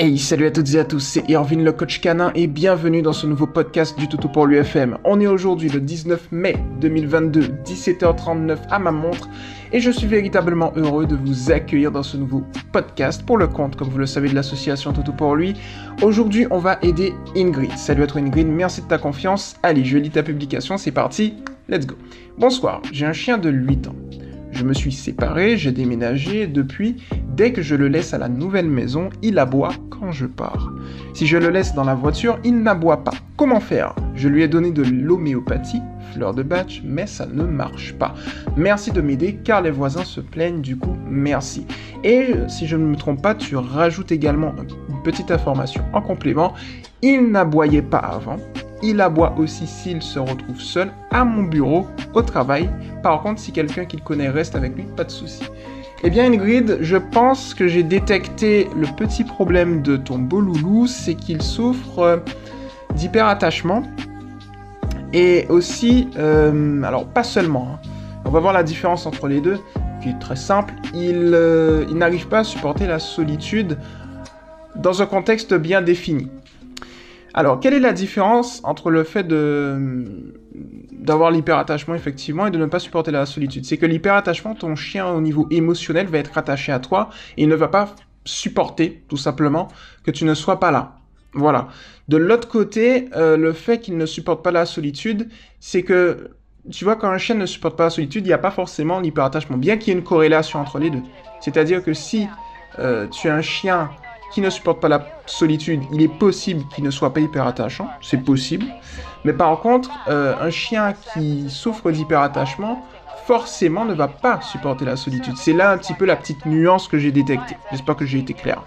Hey, salut à toutes et à tous, c'est Irvine le coach canin et bienvenue dans ce nouveau podcast du Toutou pour l'UFM. On est aujourd'hui le 19 mai 2022, 17h39 à ma montre et je suis véritablement heureux de vous accueillir dans ce nouveau podcast pour le compte, comme vous le savez, de l'association Toutou pour lui. Aujourd'hui, on va aider Ingrid. Salut à toi Ingrid, merci de ta confiance. Allez, je lis ta publication, c'est parti, let's go. Bonsoir, j'ai un chien de 8 ans. Je me suis séparé, j'ai déménagé, depuis, dès que je le laisse à la nouvelle maison, il aboie quand je pars. Si je le laisse dans la voiture, il n'aboie pas. Comment faire? Je lui ai donné de l'homéopathie, fleur de batch, mais ça ne marche pas. Merci de m'aider car les voisins se plaignent, du coup, merci. Et si je ne me trompe pas, tu rajoutes également une petite information en complément. Il n'aboyait pas avant, il aboie aussi s'il se retrouve seul à mon bureau, au travail. Par contre, si quelqu'un qu'il connaît reste avec lui, pas de souci. Eh bien Ingrid, je pense que j'ai détecté le petit problème de ton beau loulou, c'est qu'il souffre euh, d'hyperattachement. Et aussi, euh, alors pas seulement, hein. on va voir la différence entre les deux, qui est très simple, il, euh, il n'arrive pas à supporter la solitude dans un contexte bien défini. Alors, quelle est la différence entre le fait d'avoir l'hyperattachement effectivement et de ne pas supporter la solitude? C'est que l'hyperattachement, ton chien au niveau émotionnel va être attaché à toi et il ne va pas supporter tout simplement que tu ne sois pas là. Voilà. De l'autre côté, euh, le fait qu'il ne supporte pas la solitude, c'est que tu vois, quand un chien ne supporte pas la solitude, il n'y a pas forcément l'hyperattachement, bien qu'il y ait une corrélation entre les deux. C'est-à-dire que si euh, tu as un chien qui ne supporte pas la solitude, il est possible qu'il ne soit pas hyper attachant, c'est possible. Mais par contre, euh, un chien qui souffre d'hyperattachement, forcément ne va pas supporter la solitude. C'est là un petit peu la petite nuance que j'ai détectée. J'espère que j'ai été clair.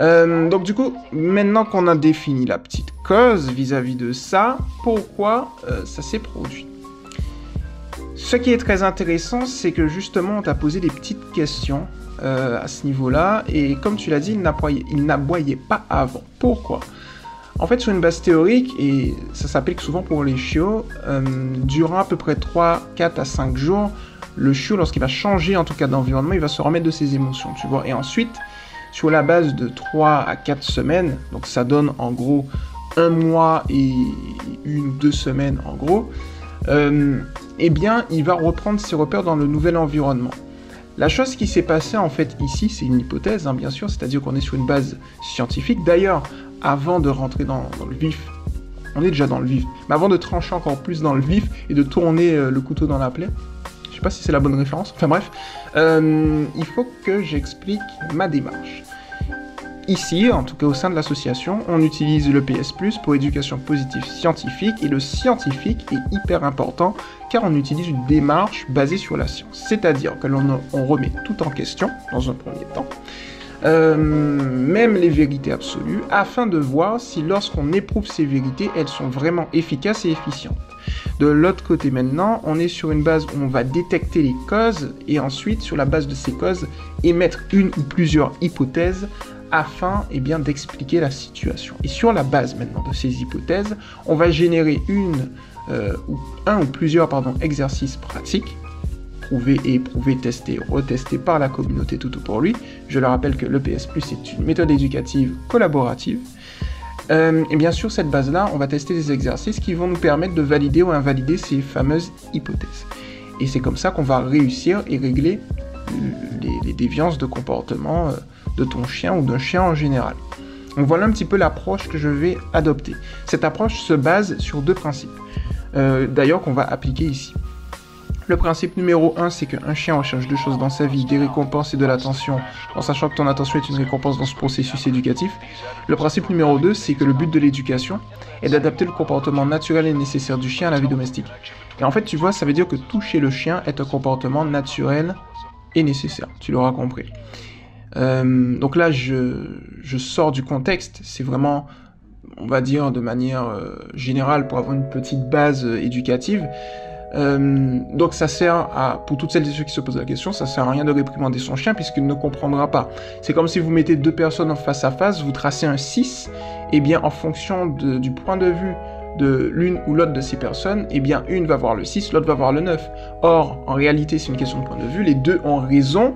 Euh, donc du coup, maintenant qu'on a défini la petite cause vis-à-vis de ça, pourquoi euh, ça s'est produit? Ce qui est très intéressant, c'est que justement on t'a posé des petites questions euh, à ce niveau-là. Et comme tu l'as dit, il n'aboyait pas avant. Pourquoi? En fait, sur une base théorique, et ça s'applique souvent pour les chiots, euh, durant à peu près 3, 4 à 5 jours, le chiot, lorsqu'il va changer en tout cas d'environnement, il va se remettre de ses émotions, tu vois. Et ensuite, sur la base de 3 à 4 semaines, donc ça donne en gros un mois et une ou deux semaines en gros, euh, eh bien, il va reprendre ses repères dans le nouvel environnement. La chose qui s'est passée en fait ici, c'est une hypothèse hein, bien sûr, c'est-à-dire qu'on est sur une base scientifique. D'ailleurs, avant de rentrer dans, le vif, on est déjà dans le vif, mais avant de trancher encore plus dans le vif et de tourner euh, le couteau dans la plaie, je sais pas si c'est la bonne référence, enfin bref, euh, il faut que j'explique ma démarche. Ici, en tout cas au sein de l'association, on utilise le PS pour éducation positive scientifique et le scientifique est hyper important car on utilise une démarche basée sur la science. C'est-à-dire que l'on remet tout en question dans un premier temps, euh, même les vérités absolues, afin de voir si lorsqu'on éprouve ces vérités, elles sont vraiment efficaces et efficientes. De l'autre côté maintenant, on est sur une base où on va détecter les causes et ensuite, sur la base de ces causes, émettre une ou plusieurs hypothèses afin eh bien, d'expliquer la situation. Et sur la base maintenant de ces hypothèses, on va générer une, euh, un ou plusieurs pardon, exercices pratiques, prouvés et prouvés, testés, retestés par la communauté tout pour lui. Je le rappelle que l'EPS Plus est une méthode éducative collaborative. Euh, et bien sûr, cette base-là, on va tester des exercices qui vont nous permettre de valider ou invalider ces fameuses hypothèses. Et c'est comme ça qu'on va réussir et régler les, déviances de comportement. Euh, de ton chien ou d'un chien en général. Donc voilà un petit peu l'approche que je vais adopter. Cette approche se base sur deux principes, euh, d'ailleurs qu'on va appliquer ici. Le principe numéro 1, c'est qu'un chien recherche deux choses dans sa vie, des récompenses et de l'attention, en sachant que ton attention est une récompense dans ce processus éducatif. Le principe numéro 2, c'est que le but de l'éducation est d'adapter le comportement naturel et nécessaire du chien à la vie domestique. Et en fait, tu vois, ça veut dire que toucher le chien est un comportement naturel et nécessaire. Tu l'auras compris. Euh, donc là, je, sors du contexte. C'est vraiment, on va dire, de manière euh, générale pour avoir une petite base euh, éducative. donc ça sert à, pour toutes celles et ceux qui se posent la question, ça sert à rien de réprimander son chien puisqu'il ne comprendra pas. C'est comme si vous mettez deux personnes en face à face, vous tracez un 6, et bien en fonction du point de vue de l'une ou l'autre de ces personnes, et bien une va voir le 6, l'autre va voir le 9. Or, en réalité, c'est une question de point de vue, les deux ont raison,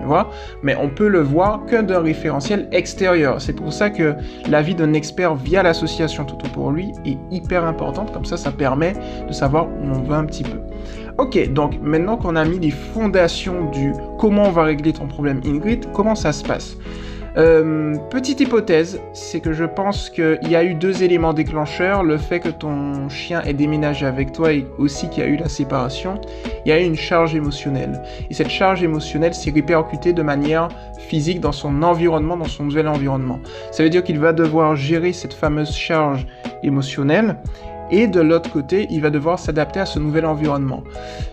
tu vois, mais on peut le voir que d'un référentiel extérieur. C'est pour ça que l'avis d'un expert via l'association Toto pour lui est hyper importante, comme ça ça permet de savoir où on va un petit peu. Ok, donc maintenant qu'on a mis les fondations du comment on va régler ton problème Ingrid, comment ça se passe? Euh, petite hypothèse, c'est que je pense qu'il y a eu deux éléments déclencheurs. Le fait que ton chien ait déménagé avec toi et aussi qu'il y a eu la séparation. Il y a eu une charge émotionnelle. Et cette charge émotionnelle s'est répercutée de manière physique dans son environnement, dans son nouvel environnement. Ça veut dire qu'il va devoir gérer cette fameuse charge émotionnelle et de l'autre côté, il va devoir s'adapter à ce nouvel environnement.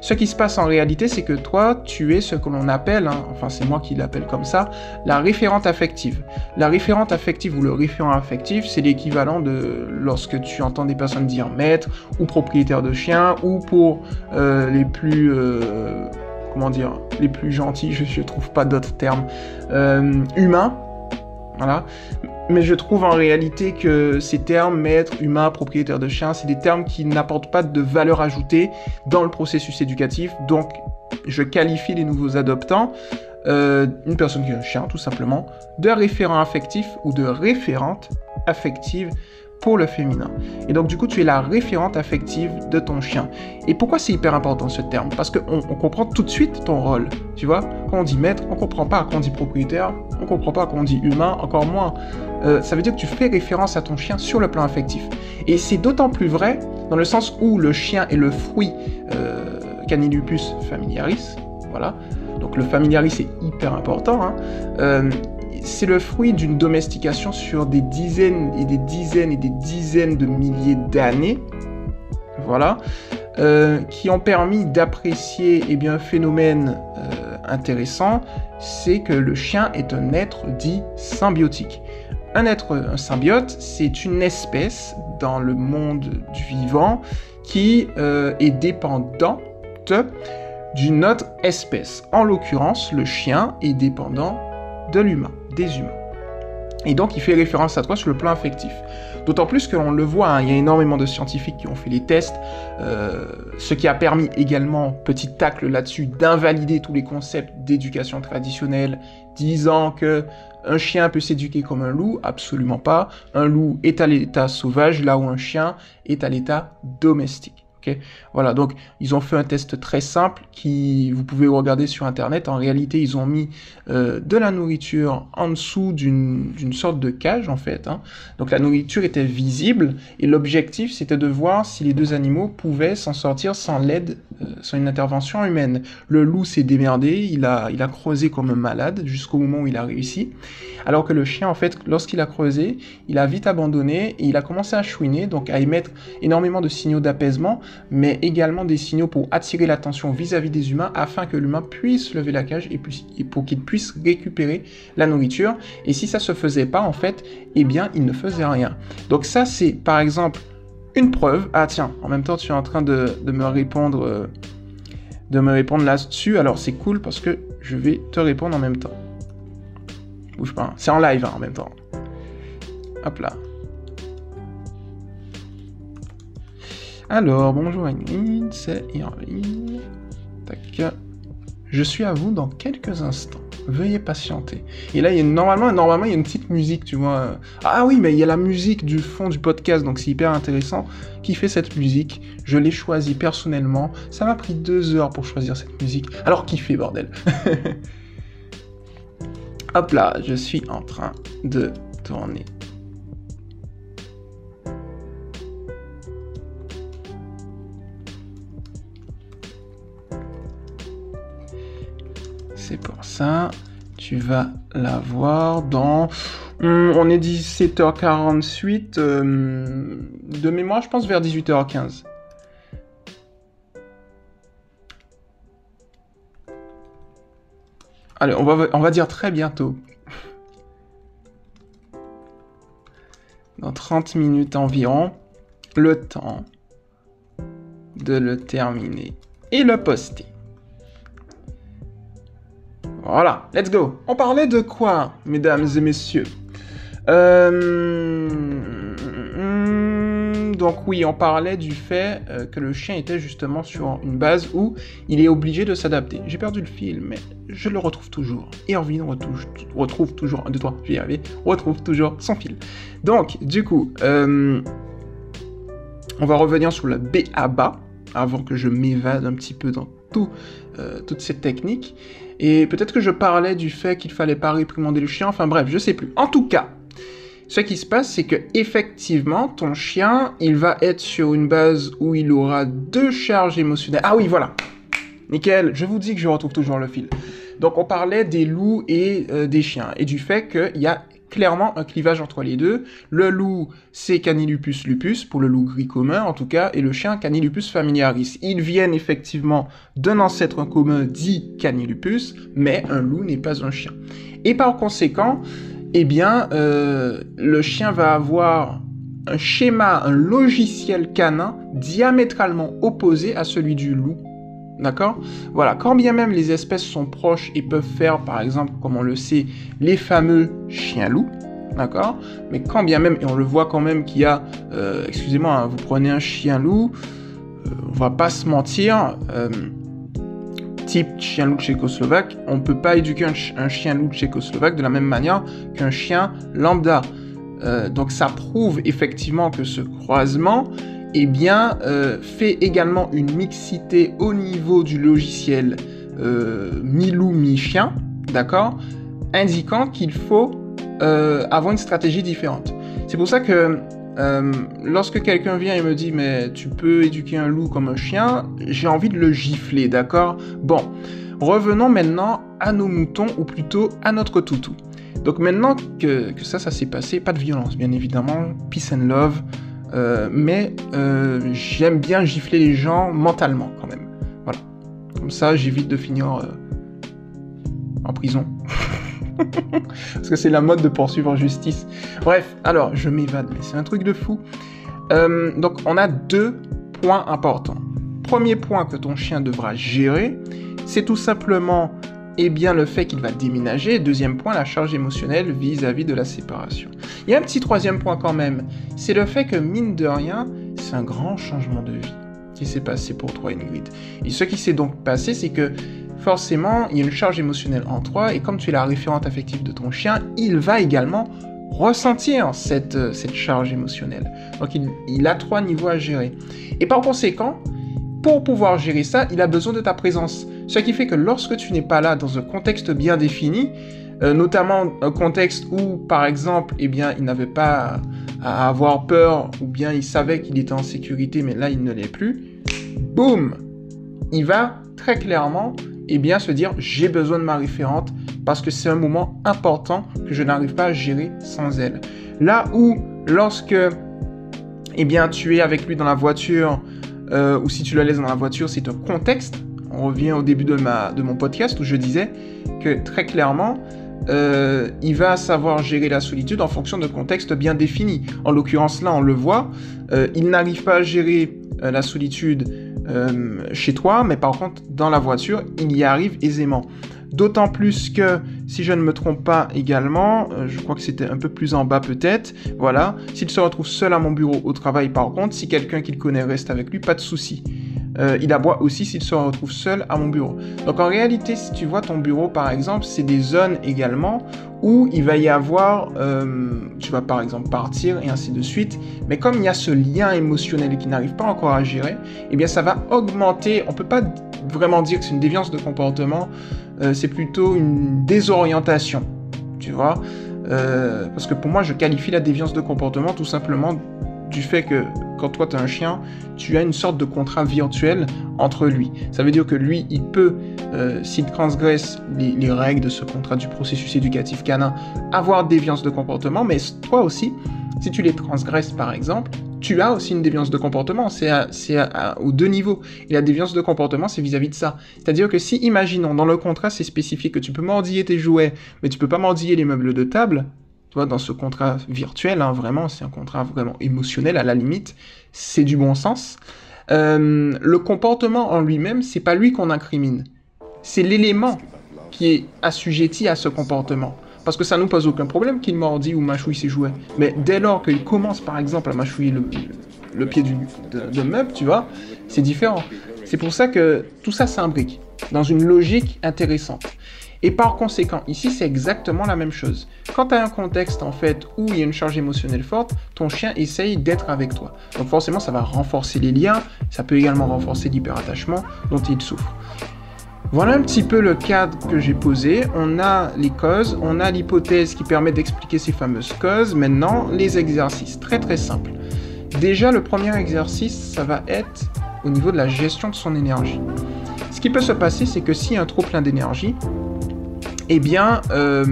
Ce qui se passe en réalité, c'est que toi, tu es ce que l'on appelle, hein, enfin c'est moi qui l'appelle comme ça, la référente affective. La référente affective ou le référent affectif, c'est l'équivalent de lorsque tu entends des personnes dire maître ou propriétaire de chien ou pour euh, les plus... Euh, comment dire, les plus gentils, je ne trouve pas d'autres termes, euh, humains, Mais je trouve en réalité que ces termes, maître, humain, propriétaire de chien, c'est des termes qui n'apportent pas de valeur ajoutée dans le processus éducatif. Donc, je qualifie les nouveaux adoptants, euh, une personne qui a un chien tout simplement, de référent affectif ou de référente affective pour le féminin. Et donc du coup, tu es la référente affective de ton chien. Et pourquoi c'est hyper important ce terme? Parce qu'on on comprend tout de suite ton rôle. Tu vois, quand on dit maître, on comprend pas. Quand on dit propriétaire, on comprend pas. Quand on dit humain, encore moins. Euh, ça veut dire que tu fais référence à ton chien sur le plan affectif. Et c'est d'autant plus vrai dans le sens où le chien est le fruit euh, Canilupus familiaris. Voilà. Donc le familiaris est hyper important. Hein. Euh, c'est le fruit d'une domestication sur des dizaines et des dizaines et des dizaines de milliers d'années, voilà, euh, qui ont permis d'apprécier eh un phénomène euh, intéressant, c'est que le chien est un être dit symbiotique. Un être, symbiote, c'est une espèce dans le monde du vivant qui euh, est dépendante d'une autre espèce. En l'occurrence, le chien est dépendant de l'humain des humains. Et donc il fait référence à toi sur le plan affectif. D'autant plus que l'on le voit, hein, il y a énormément de scientifiques qui ont fait les tests, euh, ce qui a permis également, petit tacle là-dessus, d'invalider tous les concepts d'éducation traditionnelle, disant que un chien peut s'éduquer comme un loup, absolument pas. Un loup est à l'état sauvage, là où un chien est à l'état domestique voilà, donc ils ont fait un test très simple qui vous pouvez regarder sur internet. En réalité, ils ont mis euh, de la nourriture en dessous d'une sorte de cage en fait. Hein. Donc la nourriture était visible et l'objectif c'était de voir si les deux animaux pouvaient s'en sortir sans l'aide, euh, sans une intervention humaine. Le loup s'est démerdé, il a, il a creusé comme un malade jusqu'au moment où il a réussi. Alors que le chien en fait, lorsqu'il a creusé, il a vite abandonné et il a commencé à chouiner, donc à émettre énormément de signaux d'apaisement mais également des signaux pour attirer l'attention vis-à-vis des humains afin que l'humain puisse lever la cage et, pour qu'il puisse récupérer la nourriture. Et si ça se faisait pas, en fait, eh bien, il ne faisait rien. Donc ça, c'est par exemple une preuve. Ah tiens, en même temps, tu es en train de, me répondre, euh, de me répondre là-dessus. Alors c'est cool parce que je vais te répondre en même temps. Bouge pas, hein. c'est en live hein, en même temps. Hop là. Alors, bonjour Ingrid, c'est Irvine. Tac. Je suis à vous dans quelques instants. Veuillez patienter. Et là, normalement, normalement, il y a une petite musique, tu vois. Ah oui, mais il y a la musique du fond du podcast, donc c'est hyper intéressant. Qui fait cette musique? Je l'ai choisie personnellement. Ça m'a pris deux heures pour choisir cette musique. Alors, qui fait, bordel? Hop là, je suis en train de tourner C'est pour ça. Tu vas la voir dans... Hmm, on est 17h48. Euh, de mémoire, je pense vers 18h15. Allez, on va, on va dire très bientôt. Dans 30 minutes environ. Le temps de le terminer et le poster. Voilà, let's go. On parlait de quoi, mesdames et messieurs? Euh, film, donc oui, on parlait du fait euh, que le chien était justement sur une base où il est obligé de s'adapter. J'ai perdu le film, mais je le retrouve toujours. Et Erwin retrouve, retrouve toujours, retrouve toujours son fil. Donc, du coup, euh, on va revenir sur le B à bas, avant que je m'évade un petit peu dans tout, euh, toute cette technique. Et peut-être que je parlais du fait qu'il fallait pas réprimander le chien, enfin bref, je sais plus. En tout cas, ce qui se passe, c'est que effectivement, ton chien, il va être sur une base où il aura deux charges émotionnelles. Ah oui, voilà. Nickel, je vous dis que je retrouve toujours le fil. Donc on parlait des loups et euh, des chiens, et du fait qu'il y a clairement un clivage entre les deux. Le loup, c'est Canilupus lupus, pour le loup gris commun en tout cas, et le chien Canilupus familiaris. Ils viennent effectivement d'un ancêtre commun dit Canilupus, mais un loup n'est pas un chien. Et par conséquent, eh bien, euh, le chien va avoir un schéma, un logiciel canin diamétralement opposé à celui du loup. D'accord? Voilà, quand bien même les espèces sont proches et peuvent faire, par exemple, comme on le sait, les fameux chiens-loups, d'accord? Mais quand bien même, et on le voit quand même qu'il y a, euh, excusez-moi, hein, vous prenez un chien-loup, euh, on va pas se mentir, type chien-loup tchécoslovaque, on peut pas éduquer un, chien-loup tchécoslovaque de la même manière qu'un chien lambda. Euh, donc ça prouve effectivement que ce croisement eh bien, euh, fait également une mixité au niveau du logiciel euh, mi-loup, mi-chien, d'accord Indiquant qu'il faut avoir une stratégie différente. C'est pour ça que euh, lorsque quelqu'un vient et me dit mais tu peux éduquer un loup comme un chien, j'ai envie de le gifler, d'accord Bon, revenons maintenant à nos moutons ou plutôt à notre toutou. Donc maintenant que, ça, ça s'est passé, pas de violence bien évidemment, peace and love, euh, mais euh, j'aime bien gifler les gens mentalement quand même. Voilà. Comme ça, j'évite de finir en prison. Parce que c'est la mode de poursuivre en justice. Bref, alors, je m'évade, mais c'est un truc de fou. Euh, donc, on a deux points importants. Premier point que ton chien devra gérer, c'est tout simplement eh bien, le fait qu'il va déménager. Deuxième point, la charge émotionnelle vis-à-vis -vis de la séparation. Il y a un petit troisième point quand même, c'est le fait que, mine de rien, c'est un grand changement de vie qui s'est passé pour toi, Ingrid. Et ce qui s'est donc passé, c'est que forcément, il y a une charge émotionnelle en toi, et comme tu es la référente affective de ton chien, il va également ressentir cette, euh, charge émotionnelle. Donc il, a trois niveaux à gérer. Et par conséquent, pour pouvoir gérer ça, il a besoin de ta présence. Ce qui fait que lorsque tu n'es pas là dans un contexte bien défini, euh, notamment un contexte où, par exemple, eh bien, il n'avait pas à avoir peur, ou bien il savait qu'il était en sécurité, mais là, il ne l'est plus, boum, il va très clairement et bien se dire j'ai besoin de ma référente parce que c'est un moment important que je n'arrive pas à gérer sans elle. Là où lorsque eh bien tu es avec lui dans la voiture euh, ou si tu le laisses dans la voiture, c'est un contexte. On revient au début de, ma, de mon podcast où je disais que très clairement, euh, il va savoir gérer la solitude en fonction de contextes bien définis. En l'occurrence là, on le voit, euh, il n'arrive pas à gérer la solitude euh, chez toi, mais par contre, dans la voiture, il y arrive aisément. D'autant plus que, si je ne me trompe pas également, euh, je crois que c'était un peu plus en bas peut-être, voilà, s'il se retrouve seul à mon bureau au travail par contre, si quelqu'un qu'il connaît reste avec lui, pas de souci. Euh, il aboie aussi s'il se retrouve seul à mon bureau. Donc en réalité, si tu vois ton bureau par exemple, c'est des zones également où il va y avoir, euh, tu vas par exemple partir et ainsi de suite. Mais comme il y a ce lien émotionnel qui n'arrive pas encore à gérer, eh bien ça va augmenter. On peut pas vraiment dire que c'est une déviance de comportement, euh, c'est plutôt une désorientation, tu vois. parce que pour moi, je qualifie la déviance de comportement tout simplement du fait que quand toi tu un chien, tu as une sorte de contrat virtuel entre lui. Ça veut dire que lui, il peut, euh, s'il transgresse les, règles de ce contrat du processus éducatif canin, avoir déviance de comportement, mais toi aussi, si tu les transgresses par exemple, tu as aussi une déviance de comportement, c'est aux deux niveaux. Et la déviance de comportement, c'est vis-à-vis de ça. C'est-à-dire que si, imaginons, dans le contrat, c'est spécifique que tu peux mordiller tes jouets, mais tu peux pas mordiller les meubles de table, dans ce contrat virtuel, hein, vraiment, c'est un contrat vraiment émotionnel à la limite, c'est du bon sens. Euh, le comportement en lui-même, c'est pas lui qu'on incrimine, c'est l'élément qui est assujetti à ce comportement. parce que ça nous pose aucun problème qu'il mordit ou mâchouille ses jouets. Mais dès lors qu'il commence par exemple à mâchouiller le, pied du, de, meuble, tu vois, c'est différent. C'est pour ça que tout ça s'imbrique dans une logique intéressante. Et par conséquent, ici, c'est exactement la même chose. Quand tu as un contexte, en fait, où il y a une charge émotionnelle forte, ton chien essaye d'être avec toi. Donc forcément, ça va renforcer les liens, ça peut également renforcer l'hyperattachement dont il souffre. Voilà un petit peu le cadre que j'ai posé. On a les causes, on a l'hypothèse qui permet d'expliquer ces fameuses causes. Maintenant, les exercices, très très simples. Déjà, le premier exercice, ça va être au niveau de la gestion de son énergie. Ce qui peut se passer, c'est que s'il y a un trop plein d'énergie, eh bien, euh,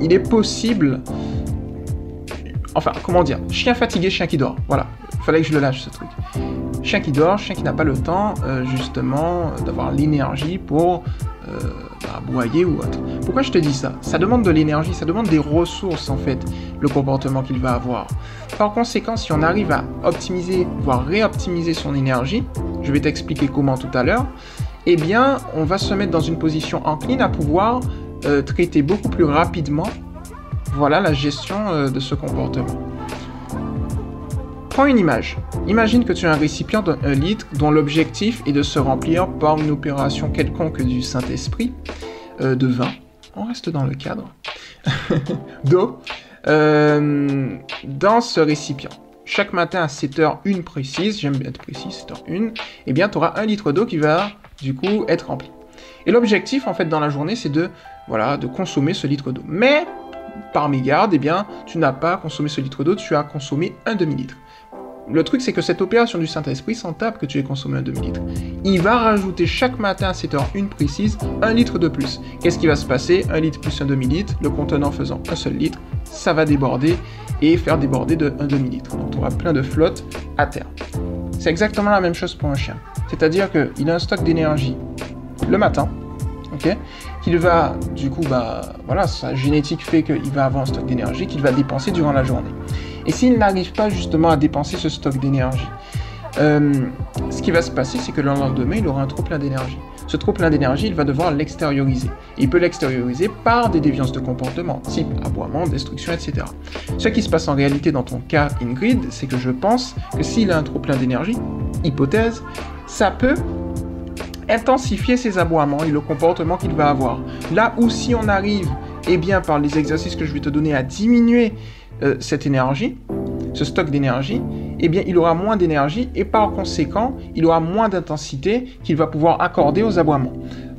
il est possible... Enfin, comment dire Chien fatigué, chien qui dort. Voilà, il fallait que je le lâche ce truc. Chien qui dort, chien qui n'a pas le temps, euh, justement, d'avoir l'énergie pour euh, bah, ou autre. Pourquoi je te dis ça? Ça demande de l'énergie, ça demande des ressources, en fait, le comportement qu'il va avoir. Par conséquent, si on arrive à optimiser, voire réoptimiser son énergie, je vais t'expliquer comment tout à l'heure, eh bien, on va se mettre dans une position encline à pouvoir euh, traiter beaucoup plus rapidement voilà la gestion de ce comportement. Prends une image. Imagine que tu as un récipient de 1 litre dont l'objectif est de se remplir par une opération quelconque du Saint-Esprit, euh, de vin. On reste dans le cadre. D'eau. Euh, dans ce récipient. Chaque matin à 7h1 précise, j'aime bien être précis, 7h1, eh bien tu auras un litre d'eau qui va du coup être rempli. Et l'objectif en fait dans la journée c'est de voilà de consommer ce litre d'eau. Mais par mégarde, eh bien tu n'as pas consommé ce litre d'eau, tu as consommé un demi-litre. Le truc, c'est que cette opération du Saint-Esprit s'en tape que tu aies consommé un demi-litre. Il va rajouter chaque matin à 7 heure une précise un litre de plus. Qu'est-ce qui va se passer? Un litre plus un demi-litre, le contenant faisant un seul litre, ça va déborder et faire déborder de un demi-litre. Donc tu auras plein de flotte à terre. C'est exactement la même chose pour un chien. C'est-à-dire qu'il a un stock d'énergie le matin, ok Qu'il va, du coup, bah, voilà, sa génétique fait qu'il va avoir un stock d'énergie qu'il va dépenser durant la journée. Et s'il n'arrive pas justement à dépenser ce stock d'énergie, euh, ce qui va se passer, c'est que le lendemain, il aura un trop plein d'énergie. Ce trop plein d'énergie, il va devoir l'extérioriser. Il peut l'extérioriser par des déviances de comportement, type aboiement, destruction, etc. Ce qui se passe en réalité dans ton cas, Ingrid, c'est que je pense que s'il a un trop plein d'énergie, hypothèse, ça peut intensifier ses aboiements et le comportement qu'il va avoir. Là où si on arrive, eh bien, par les exercices que je vais te donner, à diminuer euh, cette énergie, ce stock d'énergie, eh il aura moins d'énergie et par conséquent, il aura moins d'intensité qu'il va pouvoir accorder aux aboiements.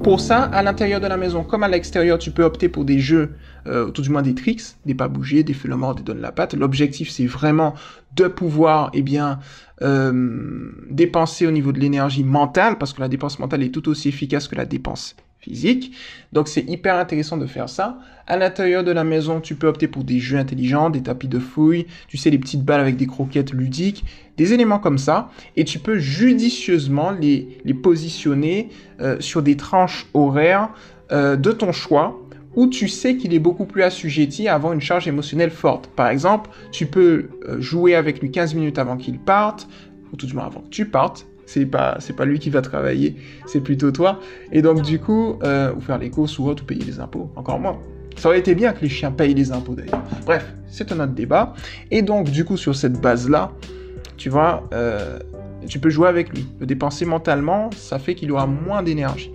Pour ça, à l'intérieur de la maison comme à l'extérieur, tu peux opter pour des jeux, euh, tout du moins des tricks, des pas bouger, des feux le mort, des donne la patte. L'objectif, c'est vraiment de pouvoir, eh bien, euh, dépenser au niveau de l'énergie mentale, parce que la dépense mentale est tout aussi efficace que la dépense physique. Donc c'est hyper intéressant de faire ça. À l'intérieur de la maison, tu peux opter pour des jeux intelligents, des tapis de fouilles, tu sais, les petites balles avec des croquettes ludiques, des éléments comme ça. Et tu peux judicieusement les, positionner euh, sur des tranches horaires euh, de ton choix où tu sais qu'il est beaucoup plus assujetti à avoir une charge émotionnelle forte. Par exemple, tu peux euh, jouer avec lui 15 minutes avant qu'il parte, ou tout du moins avant que tu partes, c'est pas c'est pas lui qui va travailler, c'est plutôt toi. Et donc du coup, euh, ou faire les courses ou autre, ou payer les impôts, encore moins. Ça aurait été bien que les chiens payent les impôts d'ailleurs. Bref, c'est un autre débat. Et donc du coup, sur cette base-là, tu vois, euh, tu peux jouer avec lui. Le dépenser mentalement, ça fait qu'il aura moins d'énergie.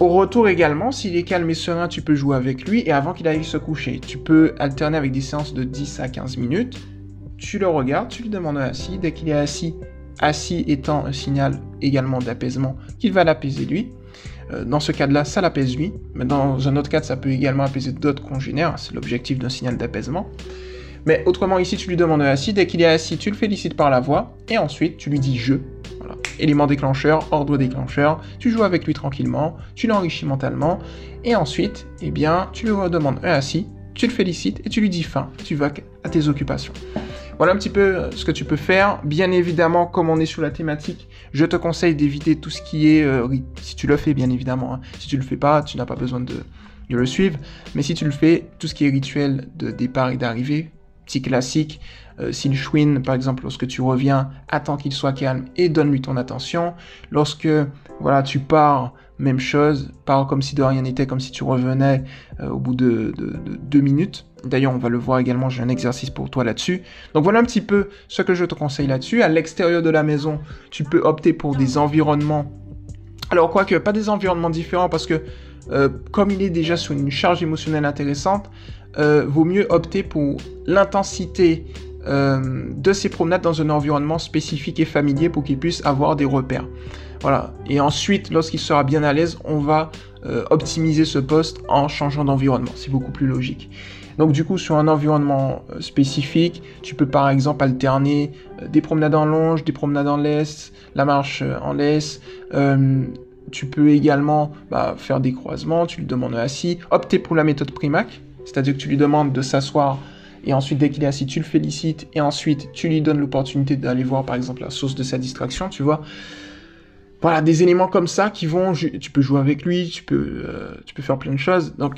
Au retour également, s'il est calme et serein, tu peux jouer avec lui et avant qu'il aille se coucher. Tu peux alterner avec des séances de 10 à 15 minutes. Tu le regardes, tu lui demandes assis. Dès qu'il est assis, assis étant un signal également d'apaisement, qu'il va l'apaiser lui. Euh, dans ce cas-là, ça l'apaise lui, mais dans un autre cas, ça peut également apaiser d'autres congénères, c'est l'objectif d'un signal d'apaisement. Mais autrement, ici, tu lui demandes assis, dès qu'il est assis, tu le félicites par la voix, et ensuite, tu lui dis je. Voilà. Élément déclencheur, ordre déclencheur, tu joues avec lui tranquillement, tu l'enrichis mentalement, et ensuite, eh bien, tu lui demandes un assis, tu le félicites et tu lui dis fin, tu vas à tes occupations. Voilà un petit peu euh, ce que tu peux faire. Bien évidemment, comme on est sur la thématique, je te conseille d'éviter tout ce qui est... Euh, si tu le fais, bien évidemment. Hein. Si tu le fais pas, tu n'as pas besoin de, le suivre. Mais si tu le fais, tout ce qui est rituel de départ et d'arrivée, petit classique. Euh, s'il chouine, par exemple, lorsque tu reviens, attends qu'il soit calme et donne-lui ton attention. Lorsque voilà, tu pars, même chose, pars comme si de rien n'était, comme si tu revenais euh, au bout de, deux minutes. D'ailleurs, on va le voir également, j'ai un exercice pour toi là-dessus. Donc voilà un petit peu ce que je te conseille là-dessus. À l'extérieur de la maison, tu peux opter pour des environnements. Alors, quoique, pas des environnements différents parce que euh, comme il est déjà sur une charge émotionnelle intéressante, vaut mieux opter pour l'intensité euh, de ses promenades dans un environnement spécifique et familier pour qu'il puisse avoir des repères. Voilà. Et ensuite, lorsqu'il sera bien à l'aise, on va euh, optimiser ce poste en changeant d'environnement. C'est beaucoup plus logique. Donc du coup, sur un environnement euh, spécifique, tu peux par exemple alterner des promenades en longe, des promenades en laisse, la marche en laisse. tu peux également bah, faire des croisements, tu lui demandes assis, opter pour la méthode Primac, c'est-à-dire que tu lui demandes de s'asseoir et ensuite dès qu'il est assis, tu le félicites, et ensuite tu lui donnes l'opportunité d'aller voir par exemple la source de sa distraction, tu vois. Voilà, des éléments comme ça qui vont, tu peux jouer avec lui, tu peux, euh, tu peux faire plein de choses, donc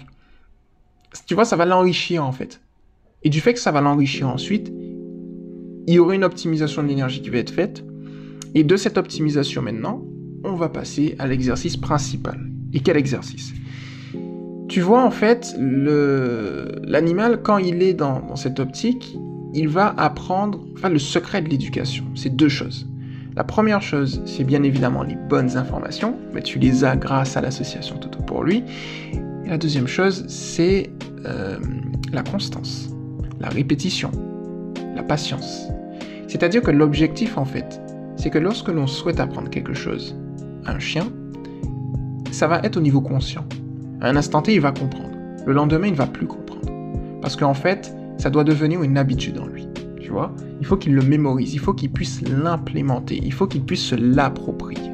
tu vois, ça va l'enrichir en fait. Et du fait que ça va l'enrichir ensuite, il y aura une optimisation de l'énergie qui va être faite, et de cette optimisation maintenant, on va passer à l'exercice principal. Et quel exercice? Tu vois, en fait, l'animal, quand il est dans, cette optique, il va apprendre, enfin, le secret de l'éducation. C'est deux choses. La première chose, c'est bien évidemment les bonnes informations, mais tu les as grâce à l'association Toto pour lui. Et la deuxième chose, c'est euh, la constance, la répétition, la patience. C'est-à-dire que l'objectif, en fait, c'est que lorsque l'on souhaite apprendre quelque chose à un chien, ça va être au niveau conscient. À un instant T, il va comprendre. Le lendemain, il va plus comprendre. Parce qu'en fait, ça doit devenir une habitude en lui. Il faut qu'il le mémorise, il faut qu'il puisse l'implémenter, il faut qu'il puisse se l'approprier.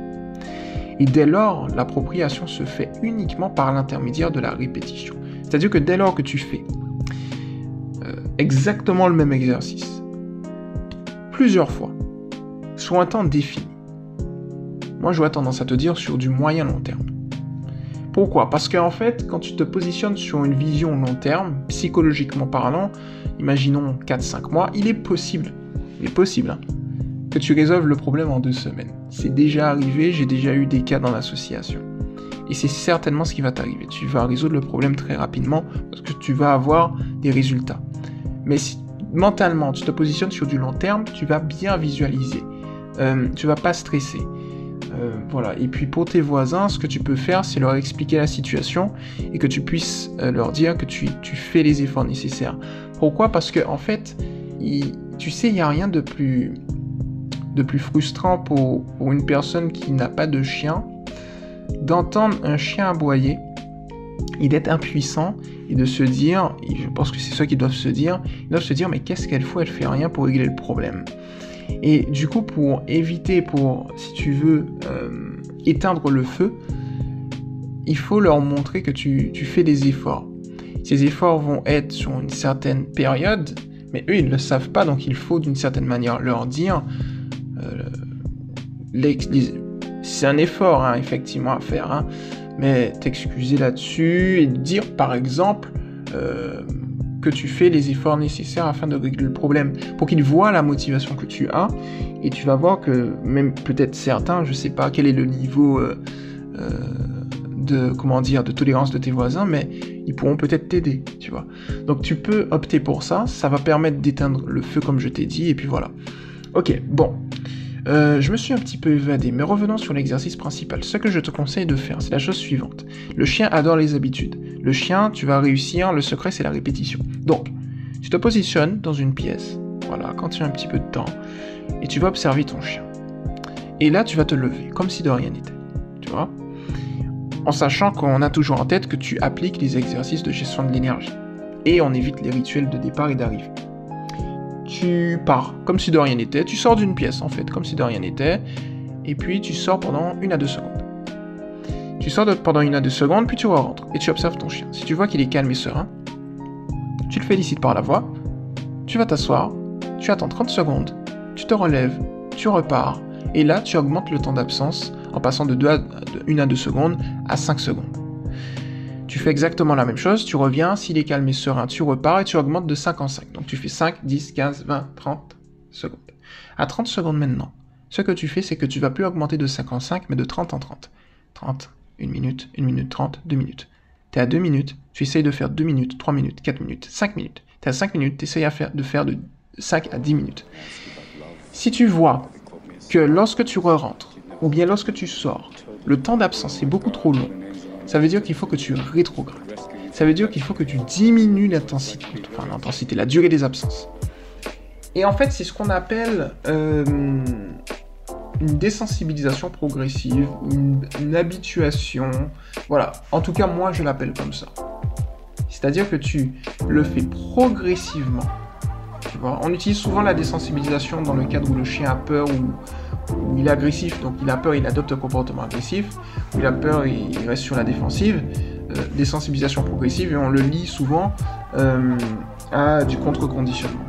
Et dès lors, l'appropriation se fait uniquement par l'intermédiaire de la répétition. C'est-à-dire que dès lors que tu fais euh, exactement le même exercice, plusieurs fois, sur un temps défini, moi j'aurais tendance à te dire sur du moyen long terme, pourquoi? Parce qu'en fait, quand tu te positionnes sur une vision long terme, psychologiquement parlant, imaginons 4-5 mois, il est possible, il est possible, hein, que tu résolves le problème en deux semaines. C'est déjà arrivé, j'ai déjà eu des cas dans l'association. Et c'est certainement ce qui va t'arriver. Tu vas résoudre le problème très rapidement parce que tu vas avoir des résultats. Mais mentalement tu te positionnes sur du long terme, tu vas bien visualiser. Euh, tu vas pas stresser. Euh, voilà. Et puis pour tes voisins, ce que tu peux faire, c'est leur expliquer la situation et que tu puisses euh, leur dire que tu, fais les efforts nécessaires. Pourquoi? Parce que en fait, tu sais, il n'y a rien de plus, frustrant pour, une personne qui n'a pas de chien d'entendre un chien aboyer et d'être impuissant et de se dire, je pense que c'est ça qu'ils doivent se dire, ils doivent se dire mais qu'est-ce qu'elle fait Elle fait rien pour régler le problème. Et du coup, pour éviter, pour, si tu veux, euh, éteindre le feu, il faut leur montrer que tu, fais des efforts. Ces efforts vont être sur une certaine période, mais eux, ils ne le savent pas, donc il faut d'une certaine manière leur dire, euh, c'est un effort, hein, effectivement, à faire, hein, mais t'excuser là-dessus et dire, par exemple, euh, que tu fais les efforts nécessaires afin de régler le problème, pour qu'ils voient la motivation que tu as, et tu vas voir que même peut-être certains, je sais pas quel est le niveau euh, euh, de comment dire de tolérance de tes voisins, mais ils pourront peut-être t'aider, tu vois. Donc tu peux opter pour ça, ça va permettre d'éteindre le feu comme je t'ai dit, et puis voilà. Ok, bon. Euh, je me suis un petit peu évadé, mais revenons sur l'exercice principal. Ce que je te conseille de faire, c'est la chose suivante. Le chien adore les habitudes. Le chien, tu vas réussir, le secret c'est la répétition. Donc, tu te positionnes dans une pièce, voilà, quand tu as un petit peu de temps, et tu vas observer ton chien. Et là, tu vas te lever, comme si de rien n'était. Tu vois En sachant qu'on a toujours en tête que tu appliques les exercices de gestion de l'énergie. Et on évite les rituels de départ et d'arrivée tu pars comme si de rien n'était, tu sors d'une pièce en fait, comme si de rien n'était, et puis tu sors pendant une à deux secondes. Tu sors pendant une à deux secondes, puis tu rentres et tu observes ton chien. Si tu vois qu'il est calme et serein, tu le félicites par la voix, tu vas t'asseoir, tu attends 30 secondes, tu te relèves, tu repars, et là tu augmentes le temps d'absence en passant de, 2 à, 1 à 2 secondes à 5 secondes. Tu fais exactement la même chose, tu reviens, s'il est calme et serein, tu repars et tu augmentes de 5 en 5. Donc tu fais 5, 10, 15, 20, 30 secondes. À 30 secondes maintenant, ce que tu fais, c'est que tu vas plus augmenter de 5 en 5, mais de 30 en 30. 30, 1 minute, 1 minute 30, 2 minutes. Tu es à 2 minutes, tu essayes de faire 2 minutes, 3 minutes, 4 minutes, 5 minutes. Tu es à 5 minutes, tu essayes de faire de 5 à 10 minutes. Si tu vois que lorsque tu re-rentres, ou bien lorsque tu sors, le temps d'absence est beaucoup trop long, ça veut dire qu'il faut que tu rétrogrades. Ça veut dire qu'il faut que tu diminues l'intensité, enfin l'intensité, la durée des absences. Et en fait, c'est ce qu'on appelle euh, une désensibilisation progressive, une, une, habituation. Voilà, en tout cas, moi, je l'appelle comme ça. C'est-à-dire que tu le fais progressivement. Tu vois, on utilise souvent la désensibilisation dans le cadre où le chien a peur ou il est agressif, donc il a peur, il adopte un comportement agressif, où il a peur, il reste sur la défensive, euh, des sensibilisations progressives, et on le lit souvent euh, à du contre-conditionnement.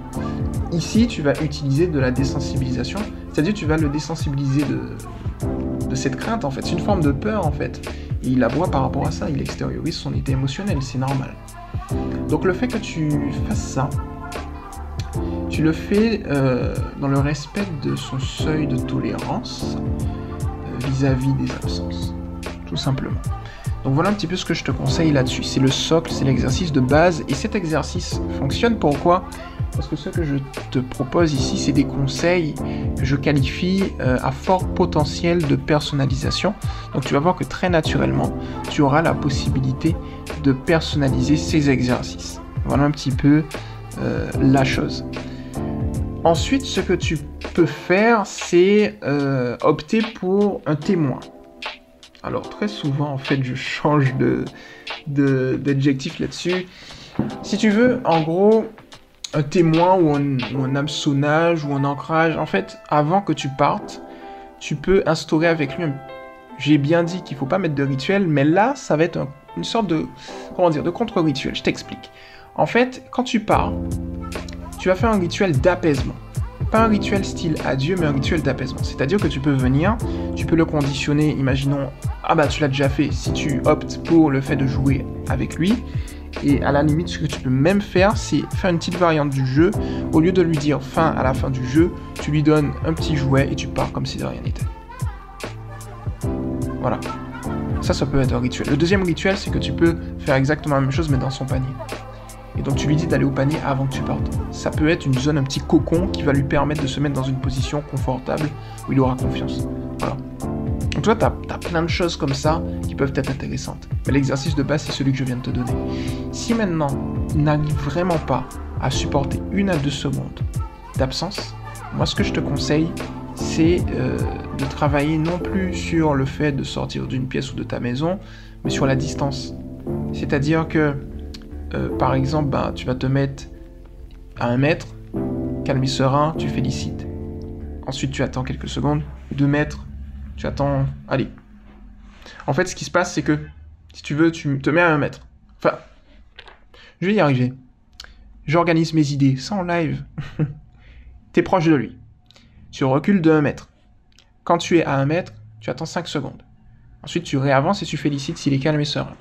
Ici, tu vas utiliser de la désensibilisation, c'est-à-dire tu vas le désensibiliser de, de cette crainte, en fait. C'est une forme de peur, en fait. Et il aboie par rapport à ça, il extériorise son état émotionnel, c'est normal. Donc le fait que tu fasses ça, tu le fais euh, dans le respect de son seuil de tolérance euh, vis-à-vis des absences, tout simplement. Donc voilà un petit peu ce que je te conseille là-dessus. C'est le socle, c'est l'exercice de base. Et cet exercice fonctionne pourquoi? Parce que ce que je te propose ici, c'est des conseils que je qualifie euh, à fort potentiel de personnalisation. Donc tu vas voir que très naturellement, tu auras la possibilité de personnaliser ces exercices. Voilà un petit peu la chose. Ensuite, ce que tu peux faire, c'est euh, opter pour un témoin. Alors très souvent, en fait, je change de d'adjectif là-dessus. Si tu veux, en gros, un témoin ou un, ou hameçonnage ou un ancrage, en fait, avant que tu partes, tu peux instaurer avec lui un... J'ai bien dit qu'il ne faut pas mettre de rituel, mais là, ça va être une sorte de... Comment dire De contre-rituel. Je t'explique. En fait, quand tu pars, tu vas faire un rituel d'apaisement. Pas un rituel style adieu, mais un rituel d'apaisement. C'est-à-dire que tu peux venir, tu peux le conditionner, imaginons, ah bah tu l'as déjà fait, si tu optes pour le fait de jouer avec lui. Et à la limite, ce que tu peux même faire, c'est faire une petite variante du jeu. Au lieu de lui dire fin à la fin du jeu, tu lui donnes un petit jouet et tu pars comme si de rien n'était. Voilà. Ça, ça peut être un rituel. Le deuxième rituel, c'est que tu peux faire exactement la même chose, mais dans son panier et donc tu lui dis d'aller au panier avant que tu partes. Ça peut être une zone, un petit cocon qui va lui permettre de se mettre dans une position confortable où il aura confiance. Voilà. Donc tu vois, tu as, plein de choses comme ça qui peuvent être intéressantes. Mais l'exercice de base, c'est celui que je viens de te donner. Si maintenant, il n'arrive vraiment pas à supporter une à deux secondes d'absence, moi ce que je te conseille, c'est euh, de travailler non plus sur le fait de sortir d'une pièce ou de ta maison, mais sur la distance. C'est-à-dire que euh, par exemple, ben, tu vas te mettre à un mètre, calme et serein, tu félicites. Ensuite, tu attends quelques secondes, deux mètres, tu attends. Allez. En fait, ce qui se passe, c'est que si tu veux, tu te mets à un mètre. Enfin, je vais y arriver. J'organise mes idées, sans live. tu es proche de lui. Tu recules de un mètre. Quand tu es à un mètre, tu attends 5 secondes. Ensuite, tu réavances et tu félicites s'il est calme et serein.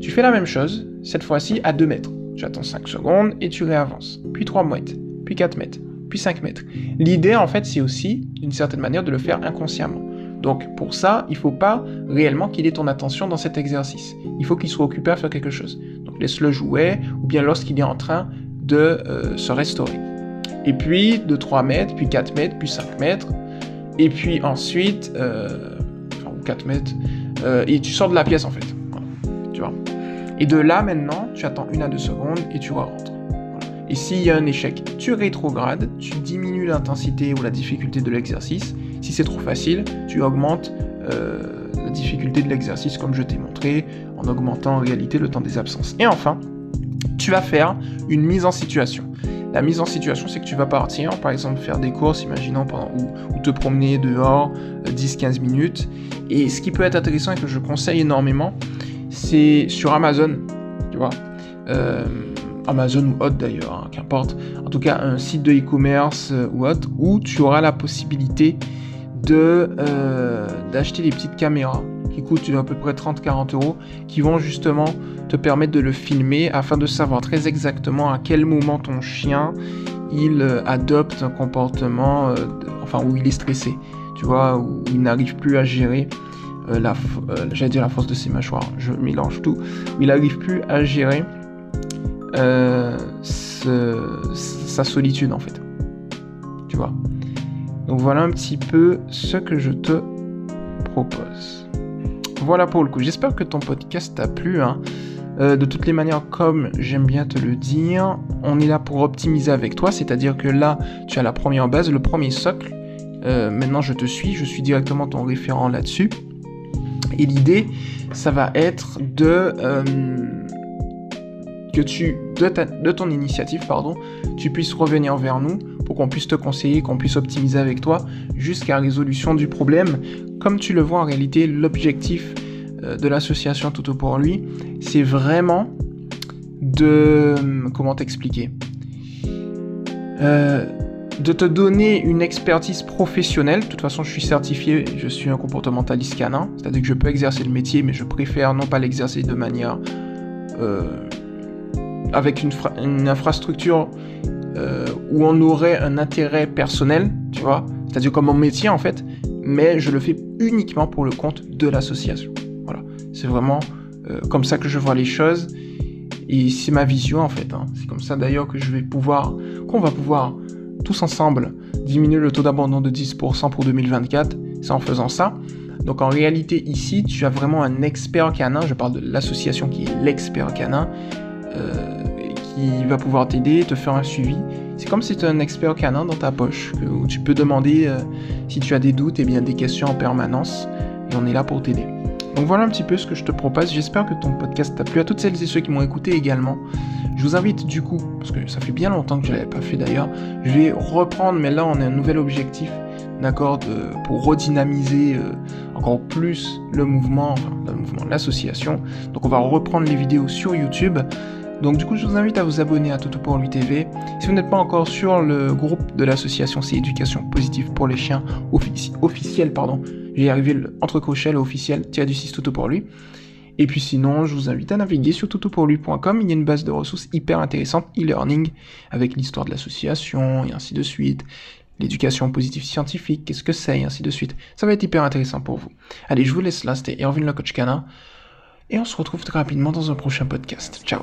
Tu fais la même chose, cette fois-ci à 2 mètres. Tu attends 5 secondes et tu réavances. Puis 3 mètres, puis 4 mètres, puis 5 mètres. L'idée, en fait, c'est aussi, d'une certaine manière, de le faire inconsciemment. Donc, pour ça, il ne faut pas réellement qu'il ait ton attention dans cet exercice. Il faut qu'il soit occupé à faire quelque chose. Donc, laisse-le jouer, ou bien lorsqu'il est en train de euh, se restaurer. Et puis, de 3 mètres, puis 4 mètres, puis 5 mètres. Et puis ensuite, euh, 4 mètres, euh, et tu sors de la pièce en fait. Tu vois. Et de là maintenant, tu attends une à deux secondes et tu rentres. Et s'il y a un échec, tu rétrogrades, tu diminues l'intensité ou la difficulté de l'exercice. Si c'est trop facile, tu augmentes euh, la difficulté de l'exercice comme je t'ai montré, en augmentant en réalité le temps des absences. Et enfin, tu vas faire une mise en situation. La mise en situation, c'est que tu vas partir, par exemple, faire des courses, imaginons, ou, te promener dehors 10-15 euh, minutes. Et ce qui peut être intéressant et que je conseille énormément, c'est sur Amazon, tu vois. Euh, Amazon ou autre d'ailleurs, hein, qu'importe. En tout cas, un site de e-commerce euh, ou autre, où tu auras la possibilité de d'acheter des petites caméras qui coûtent à peu près 30-40 euros, qui vont justement te permettre de le filmer afin de savoir très exactement à quel moment ton chien il euh, adopte un comportement, euh, enfin où il est stressé, tu vois, où il n'arrive plus à gérer euh, la, j'allais dire la force de ses mâchoires, je mélange tout, où il n'arrive plus à gérer sa solitude en fait, tu vois? Donc voilà un petit peu ce que je te propose. Voilà pour le coup. J'espère que ton podcast t'a plu. Hein. Euh, de toutes les manières, comme j'aime bien te le dire, on est là pour optimiser avec toi. C'est-à-dire que là, tu as la première base, le premier socle. Euh, maintenant, je te suis. Je suis directement ton référent là-dessus. Et l'idée, ça va être de euh, que tu, de, de, ton initiative, pardon, tu puisses revenir vers nous pour qu'on puisse te conseiller, qu'on puisse optimiser avec toi jusqu'à résolution du problème. Comme tu le vois en réalité, l'objectif euh, de l'association Toto pour lui, c'est vraiment de... Comment t'expliquer? Euh, de te donner une expertise professionnelle. De toute façon, je suis certifié, je suis un comportementaliste canin, c'est-à-dire que je peux exercer le métier, mais je préfère non pas l'exercer de manière euh, avec une, infrastructure euh, où on aurait un intérêt personnel, tu vois, c'est-à-dire comme mon métier en fait, mais je le fais uniquement pour le compte de l'association. Voilà, c'est vraiment euh, comme ça que je vois les choses et c'est ma vision en fait. Hein. C'est comme ça d'ailleurs que je vais pouvoir, qu'on va pouvoir tous ensemble diminuer le taux d'abandon de 10% pour 2024. C'est en faisant ça. Donc en réalité ici, tu as vraiment un expert canin. Je parle de l'association qui est l'expert canin. Euh, qui va pouvoir t'aider, te faire un suivi. C'est comme si tu as un expert canin dans ta poche, où tu peux demander euh, si tu as des doutes et bien des questions en permanence, et on est là pour t'aider. Donc voilà un petit peu ce que je te propose. J'espère que ton podcast t'a plu. À toutes celles et ceux qui m'ont écouté également, je vous invite du coup, parce que ça fait bien longtemps que je l'avais pas fait d'ailleurs, je vais reprendre, mais là on a un nouvel objectif, d'accord, pour redynamiser euh, encore plus le mouvement, enfin le mouvement, l'association. Donc on va reprendre les vidéos sur YouTube. Donc du coup, je vous invite à vous abonner à Toto pour lui TV. Si vous n'êtes pas encore sur le groupe de l'association C'est Éducation Positive pour les chiens officiel, pardon, j'ai arrivé entre crochets officiel, tiens du 6 Toto pour lui. Et puis sinon, je vous invite à naviguer sur totopourlui.com. Il y a une base de ressources hyper intéressante, e-learning, avec l'histoire de l'association et ainsi de suite. L'éducation positive scientifique, qu'est-ce que c'est, et ainsi de suite. Ça va être hyper intéressant pour vous. Allez, je vous laisse là, c'était Erwin le. Et on se retrouve très rapidement dans un prochain podcast. Ciao.